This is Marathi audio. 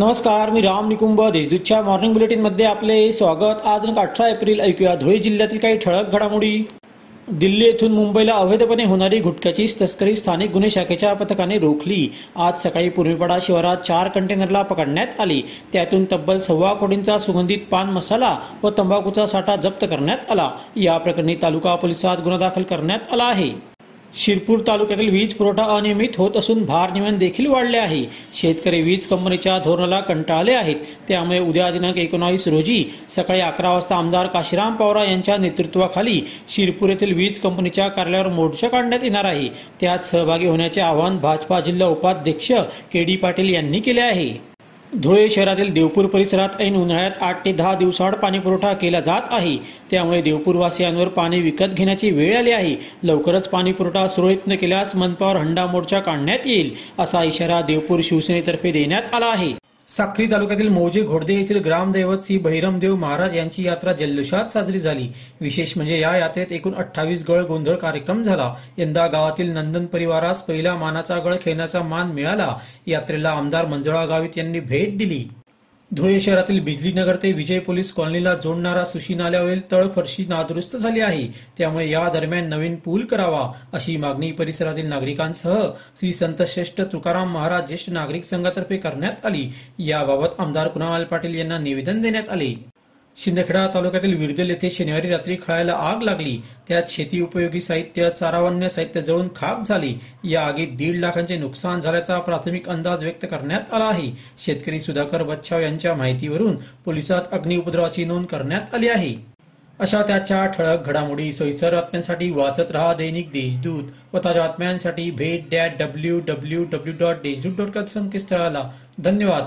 नमस्कार मी राम निकुंभ देशदूतच्या मॉर्निंग बुलेटिनमध्ये आपले स्वागत. आज अठरा एप्रिल ऐकूया धुळे जिल्ह्यातील काही ठळक घडामोडी. दिल्ली येथून मुंबईला अवैधपणे होणारी गुटख्याची तस्करी स्थानिक गुन्हे शाखेच्या पथकाने रोखली. आज सकाळी पूर्वीपाडा शिवारात चार कंटेनरला पकडण्यात आली. त्यातून तब्बल सव्वा कोटींचा सुगंधित पान मसाला व तंबाखूचा साठा जप्त करण्यात आला. या प्रकरणी तालुका पोलिसात गुन्हा दाखल करण्यात आला आहे. शिरपूर तालुक्यातील वीज पुरवठा अनियमित होत असून भारनियमन देखील वाढले आहे. शेतकरी वीज कंपनीच्या धोरणाला कंटाळले आहेत. त्यामुळे उद्या दिनांक एकोणावीस रोजी सकाळी अकरा वाजता आमदार काशीराम पवार यांच्या नेतृत्वाखाली शिरपूर येथील वीज कंपनीच्या कार्यालयावर मोर्चा काढण्यात येणार आहे. त्यात सहभागी होण्याचे आवाहन भाजपा जिल्हा उपाध्यक्ष के डी पाटील यांनी केले आहे. धुळे शहरातील देवपूर परिसरात ऐन उन्हाळ्यात आठ ते दहा दिवसाआड पाणीपुरवठा केला जात आहे. त्यामुळे देवपूरवासियांवर पाणी विकत घेण्याची वेळ आली आहे. लवकरच पाणीपुरवठा सुरळीत न केल्यास मनपावर हंडा मोर्चा काढण्यात येईल असा इशारा देवपूर शिवसेनेतर्फे देण्यात आला आहे. साक्री तालुक्यातील मौजे घोडदे येथील ग्रामदैवत श्री बहिरमदेव महाराज यांची यात्रा जल्लोषात साजरी झाली. विशेष म्हणजे या यात्रेत एकूण अठ्ठावीस गळ गोंधळ कार्यक्रम झाला. यंदा गावातील नंदन परिवारास पहिला मानाचा गळ खेळण्याचा मान मिळाला. यात्रेला आमदार मंजुळा गावित यांनी भेट दिली. धुळे शहरातील बिजलीनगर ते विजय पोलीस कॉलनीला जोडणारा सुशी नाल्यावरील तळफरशी नादुरुस्त झाली आहे. त्यामुळे या दरम्यान नवीन पूल करावा अशी मागणी परिसरातील नागरिकांसह श्री संतश्रेष्ठ तुकाराम महाराज ज्येष्ठ नागरिक संघातर्फे करण्यात आली. याबाबत आमदार कुणाल पाटील यांना निवेदन देण्यात आले. शिंदखेडा तालुक्यातील विरदल येथे शनिवारी रात्री खळायला आग लागली. त्यात शेती उपयोगी साहित्य चारावन्य साहित्य जळून खाक झाली. या आगीत दीड लाखांचे नुकसान झाल्याचा प्राथमिक अंदाज व्यक्त करण्यात आला आहे. शेतकरी सुधाकर बच्छाव यांच्या माहितीवरून पोलिसात अग्निउपद्रवाची नोंद करण्यात आली आहे. अशा त्याच्या ठळक घडामोडी सोयीसर बातम्यांसाठी वाचत रहा दैनिक देशदूत व ताज्या बातम्यांसाठी भेट dot W W W dot Deshdoot dot संकेतस्थळाला. धन्यवाद.